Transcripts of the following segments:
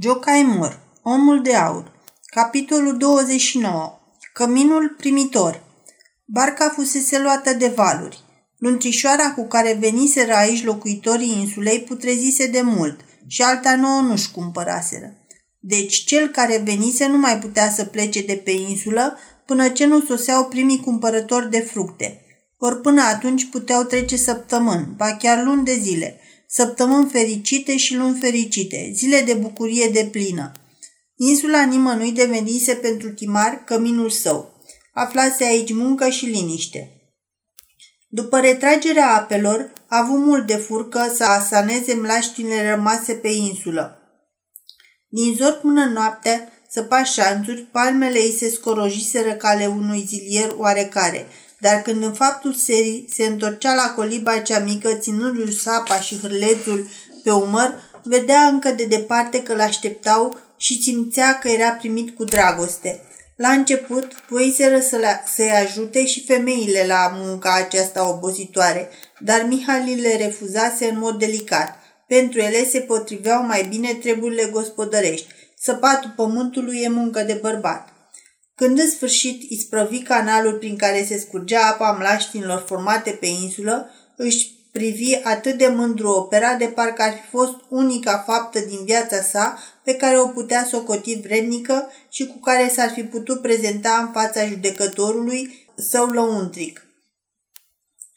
Jocaimor, Omul de Aur Capitolul 29 Căminul primitor Barca fusese luată de valuri. Luntrișoara cu care veniseră aici locuitorii insulei putrezise de mult și alta nouă nu-și cumpăraseră. Deci cel care venise nu mai putea să plece de pe insulă până ce nu soseau primii cumpărători de fructe. Ori până atunci puteau trece săptămâni, ba chiar luni de zile – săptămâni fericite și luni fericite, zile de bucurie de plină. Insula nimănui devenise pentru Timar căminul său. Aflase aici muncă și liniște. După retragerea apelor, a avut mult de furcă să asaneze mlaștinile rămase pe insulă. Din zor până noaptea, săpa șanțuri, palmele ei se scorojiseră cale unui zilier oarecare – dar când în faptul serii se întorcea la coliba cea mică, ținându-și sapa și hârlețul pe umăr, vedea încă de departe că l-așteptau și simțea că era primit cu dragoste. La început, voiseră să să-i ajute și femeile la munca aceasta obositoare, dar Mihali le refuzase în mod delicat. Pentru ele se potriveau mai bine treburile gospodărești. Săpatul pământului e muncă de bărbat. Când în sfârșit isprăvi canalul prin care se scurgea apa mlaștinilor formate pe insulă, își privi atât de mândru opera de parcă ar fi fost unica faptă din viața sa pe care o putea socoti vrednică și cu care s-ar fi putut prezenta în fața judecătorului său lăuntric.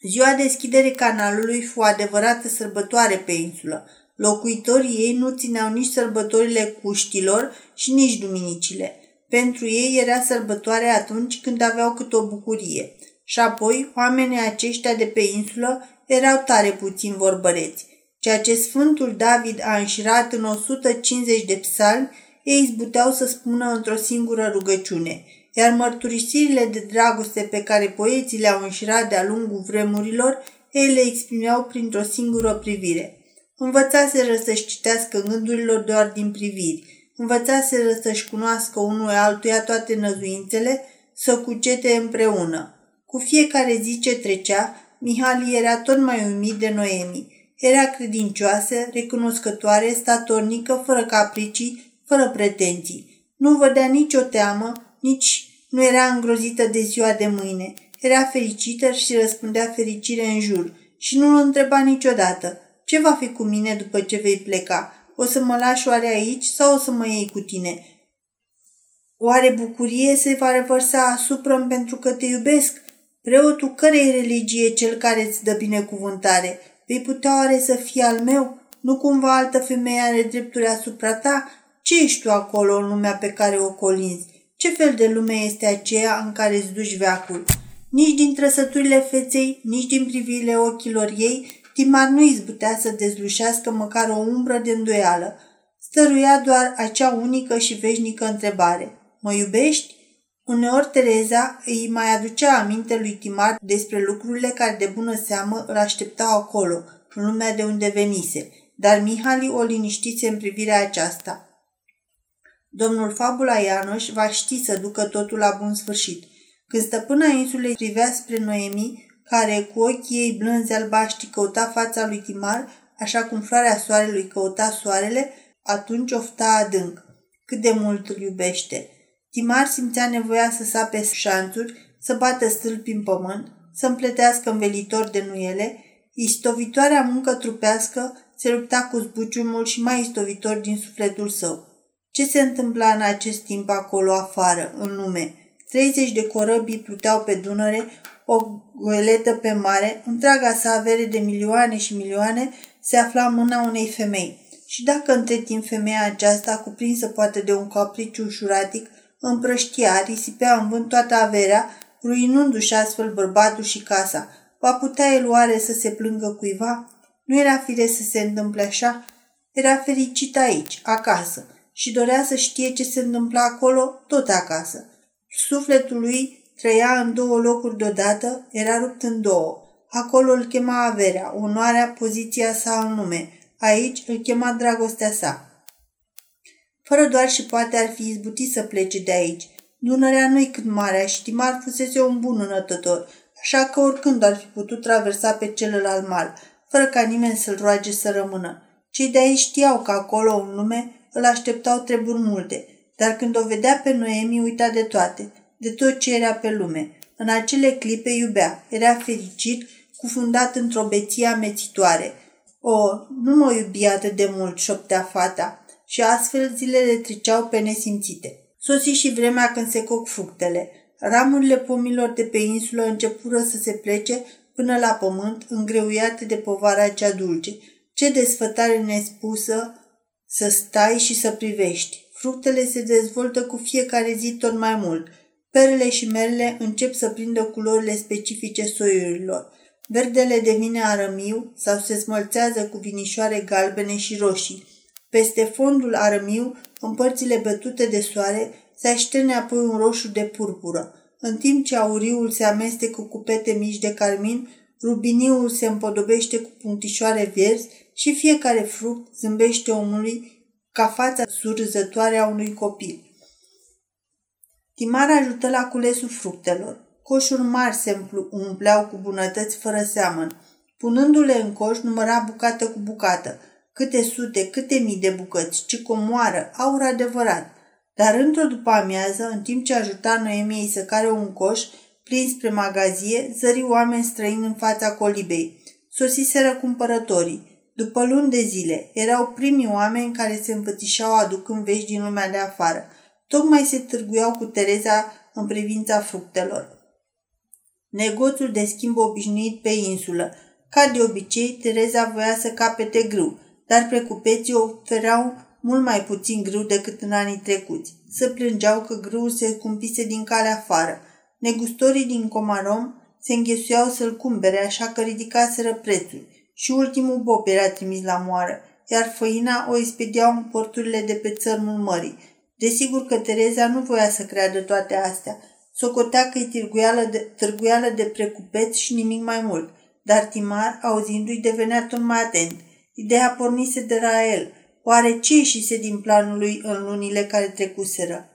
Ziua deschidere canalului fu adevărată sărbătoare pe insulă. Locuitorii ei nu țineau nici sărbătorile cuștilor și nici duminicile – pentru ei era sărbătoare atunci când aveau câte o bucurie. Și apoi, oamenii aceștia de pe insulă erau tare puțin vorbăreți. Ceea ce Sfântul David a înșirat în 150 de psalmi, ei izbuteau să spună într-o singură rugăciune, iar mărturisirile de dragoste pe care poeții le-au înșirat de-a lungul vremurilor, ei le exprimeau printr-o singură privire. Învățaseră să-și citească gândurilor doar din priviri, învățaseră să-și cunoască unul altuia toate năzuințele, să cucete împreună. Cu fiecare zi ce trecea, Mihali era tot mai umit de Noemi. Era credincioasă, recunoscătoare, statornică, fără capricii, fără pretenții. Nu vădea nicio teamă, nici nu era îngrozită de ziua de mâine. Era fericită și răspundea fericire în jur și nu îl întreba niciodată. Ce va fi cu mine după ce vei pleca? O să mă lași oare aici sau o să mă iei cu tine? Oare bucurie se va revărsa asupra pentru că te iubesc? Preotul cărei religie cel care îți dă binecuvântare? Vei putea oare să fie al meu? Nu cumva altă femeie are drepturi asupra ta? Ce ești tu acolo în lumea pe care o colinzi? Ce fel de lume este aceea în care îți duci veacul? Nici din trăsăturile feței, nici din privirile ochilor ei, Timar nu izbutea să dezlușească măcar o umbră de îndoială. Stăruia doar acea unică și veșnică întrebare. Mă iubești? Uneori Tereza îi mai aducea aminte lui Timar despre lucrurile care de bună seamă îl așteptau acolo, în lumea de unde venise, dar Mihali o liniștise în privirea aceasta. Domnul Fabula Ianoș va ști să ducă totul la bun sfârșit. Când stăpâna insulei privea spre Noemi, care cu ochii ei blânzi albaștri căuta fața lui Timar, așa cum floarea soarelui căuta soarele, atunci ofta adânc. Cât de mult îl iubește. Timar simțea nevoia să sape șanțuri, să bată stâlpi în pământ, să împletească învelitor de nuiele, istovitoarea muncă trupească se lupta cu zbuciumul și mai istovitor din sufletul său. Ce se întâmpla în acest timp acolo afară, în lume? 30 de corăbii pluteau pe Dunăre, o goeletă pe mare, întreaga sa avere de milioane și milioane se afla în mâna unei femei. Și dacă între timp femeia aceasta, cuprinsă poate de un capriciu ușuratic, împrăștia, risipea în vânt toată averea, ruinându-și astfel bărbatul și casa, va putea el oare să se plângă cuiva? Nu era fire să se întâmple așa? Era fericit aici, acasă, și dorea să știe ce se întâmpla acolo, tot acasă. Sufletul lui Trăia în două locuri deodată, era rupt în două. Acolo îl chema averea, onoarea, poziția sa în lume. Aici îl chema dragostea sa. Fără doar și poate ar fi izbutit să plece de aici. Dunărea nu-i cât marea și Timar fusese un bun înătător, așa că oricând ar fi putut traversa pe celălalt mal, fără ca nimeni să-l roage să rămână. Cei de aici știau că acolo, în lume, îl așteptau treburi multe, dar când o vedea pe Noemi, uita de toate, de tot ce era pe lume. În acele clipe iubea, era fericit, cufundat într-o beție amețitoare. O, nu mă iubi atât de mult, șoptea fata, și astfel zilele treceau pe nesimțite. Sosi și vremea când se coc fructele. Ramurile pomilor de pe insulă începură să se plece până la pământ, îngreuiate de povara cea dulce. Ce desfătare nespusă să stai și să privești. Fructele se dezvoltă cu fiecare zi tot mai mult. Perele și merele încep să prindă culorile specifice soiurilor. Verdele devine arămiu sau se smălțează cu vinișoare galbene și roșii. Peste fondul arămiu, în părțile bătute de soare, se așterne apoi un roșu de purpură. În timp ce auriul se amestecă cu pete mici de carmin, rubiniul se împodobește cu punctișoare verzi și fiecare fruct zâmbește omului ca fața surzătoare a unui copil. Timar ajută la culesul fructelor. Coșuri mari se umpleau cu bunătăți fără seamăn. Punându-le în coș, număra bucată cu bucată. Câte sute, câte mii de bucăți, ce comoară, aur adevărat. Dar într-o după amiază, în timp ce ajuta Noemiei să care un coș, plin spre magazie, zări oameni străini în fața colibei. Sosiseră cumpărătorii. După luni de zile, erau primii oameni care se înfățișau aducând vești din lumea de afară. Tocmai se târguiau cu Tereza în privința fructelor. Negoțul de schimb obișnuit pe insulă. Ca de obicei, Tereza voia să capete grâu, dar precupeții ofereau mult mai puțin grâu decât în anii trecuți. Să plângeau că grâul se scumpise din calea afară. Negustorii din Comarom se înghesuiau să-l cumpere, așa că ridicaseră prețul. Și ultimul bob era trimis la moară, iar făina o expediau în porturile de pe țărmul mării. Desigur că Tereza nu voia să creadă toate astea. Socotea că e târguială de, târguială de precupeți și nimic mai mult. Dar Timar, auzindu-i, devenea tot mai atent. Ideea pornise de la el – Oare ce ieșise din planul lui în lunile care trecuseră?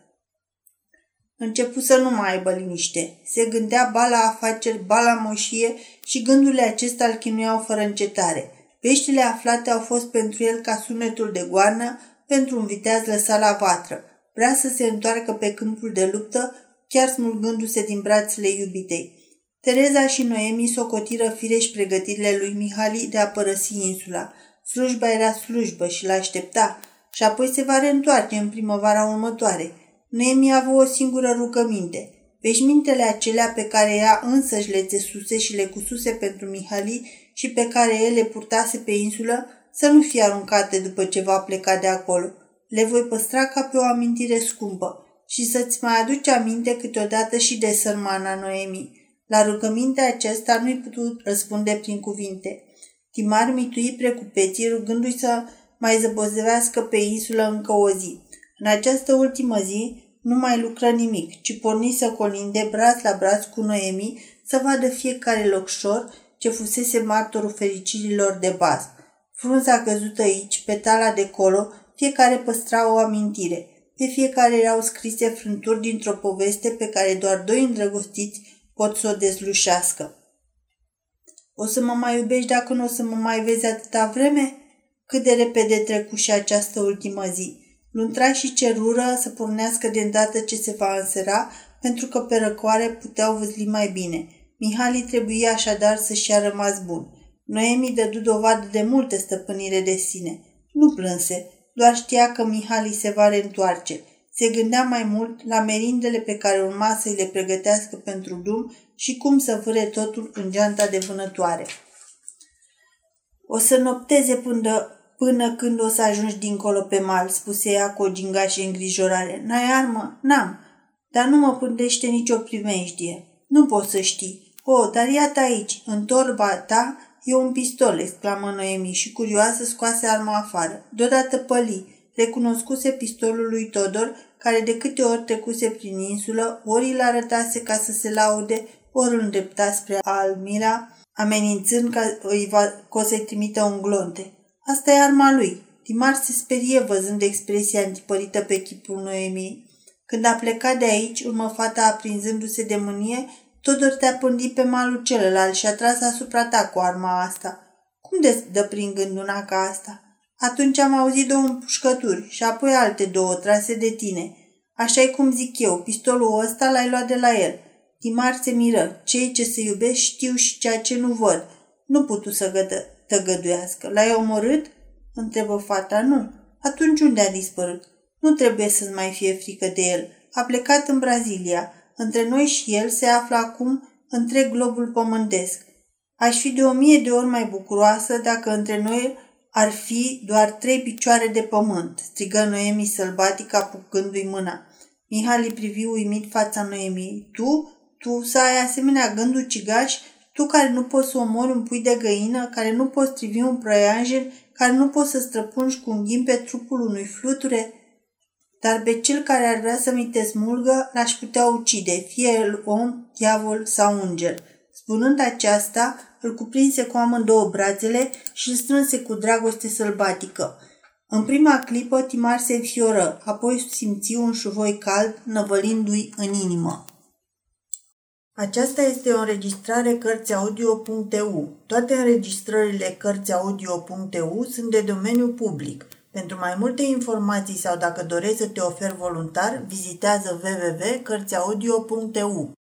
Începu să nu mai aibă liniște. Se gândea ba la afaceri, ba la moșie și gândurile acestea îl chinuiau fără încetare. Veștile aflate au fost pentru el ca sunetul de goarnă pentru un viteaz lăsat la vatră. Vrea să se întoarcă pe câmpul de luptă, chiar smulgându-se din brațele iubitei. Tereza și Noemi socotiră firești pregătirile lui Mihali de a părăsi insula – Slujba era slujbă și l-aștepta și apoi se va reîntoarce în primăvara următoare. Noemi a avut o singură rugăminte. Veșmintele acelea pe care ea însăși le țesuse și le cususe pentru Mihali și pe care el le purtase pe insulă să nu fie aruncate după ce va pleca de acolo. Le voi păstra ca pe o amintire scumpă și să-ți mai aduci aminte câteodată și de sărmana Noemi. La rugămintea aceasta nu-i putut răspunde prin cuvinte. Timar mitui precupeții rugându-i să mai zăbozevească pe insulă încă o zi. În această ultimă zi nu mai lucră nimic, ci porni să colinde braț la braț cu Noemi să vadă fiecare locșor ce fusese martorul fericirilor de bază. Frunza căzută aici, petala de colo, fiecare păstra o amintire. Pe fiecare erau scrise frânturi dintr-o poveste pe care doar doi îndrăgostiți pot să o dezlușească. O să mă mai iubești dacă nu o să mă mai vezi atâta vreme? Cât de repede trecu și această ultimă zi. Luntra și cerură să pornească de îndată ce se va însera, pentru că pe răcoare puteau văzli mai bine. Mihali trebuia așadar să-și a rămas bun. Noemi dădu dovadă de multă stăpânire de sine. Nu plânse, doar știa că Mihali se va reîntoarce. Se gândea mai mult la merindele pe care urma să-i le pregătească pentru drum și cum să vâre totul în geanta de vânătoare. O să nopteze până, până când o să ajungi dincolo pe mal, spuse ea cu o gingașă îngrijorare. N-ai armă? N-am, dar nu mă pândește nicio primejdie. Nu poți să știi. O, dar iată aici, în torba ta e un pistol, exclamă Noemi și curioasă scoase arma afară. Deodată păli, recunoscuse pistolul lui Todor, care de câte ori trecuse prin insulă, ori îl arătase ca să se laude, ori îl îndrepta spre Almira, amenințând că, îi va, că o să-i trimită un glonte. Asta e arma lui. Timar se sperie văzând expresia antipărită pe chipul Noemiei. Când a plecat de aici, urmă fata aprinzându-se de mânie, Todor te-a pândit pe malul celălalt și a tras asupra ta cu arma asta. Cum de dă prin gând una ca asta? Atunci am auzit două împușcături și apoi alte două trase de tine. așa e cum zic eu, pistolul ăsta l-ai luat de la el. Timar se miră. Cei ce se iubesc știu și ceea ce nu văd. Nu putu să gădă, tăgăduiască. L-ai omorât? Întrebă fata. Nu. Atunci unde a dispărut? Nu trebuie să-ți mai fie frică de el. A plecat în Brazilia. Între noi și el se află acum întreg globul pământesc. Aș fi de o mie de ori mai bucuroasă dacă între noi ar fi doar trei picioare de pământ, strigă Noemi sălbatic apucându-i mâna. Mihali privi uimit fața Noemi. Tu? Tu să ai asemenea gânduri cigași? Tu care nu poți să omori un pui de găină, care nu poți trivi un prăianjen, care nu poți să străpungi cu un ghim pe trupul unui fluture? Dar pe cel care ar vrea să mi te smulgă, l-aș putea ucide, fie el om, diavol sau înger. Spunând aceasta, îl cuprinse cu amândouă brațele și îl strânse cu dragoste sălbatică. În prima clipă, Timar se înfioră, apoi simți un șuvoi cald năvălindu-i în inimă. Aceasta este o înregistrare Cărțiaudio.eu. Toate înregistrările Cărțiaudio.eu sunt de domeniu public. Pentru mai multe informații sau dacă dorești să te oferi voluntar, vizitează www.cărțiaudio.eu.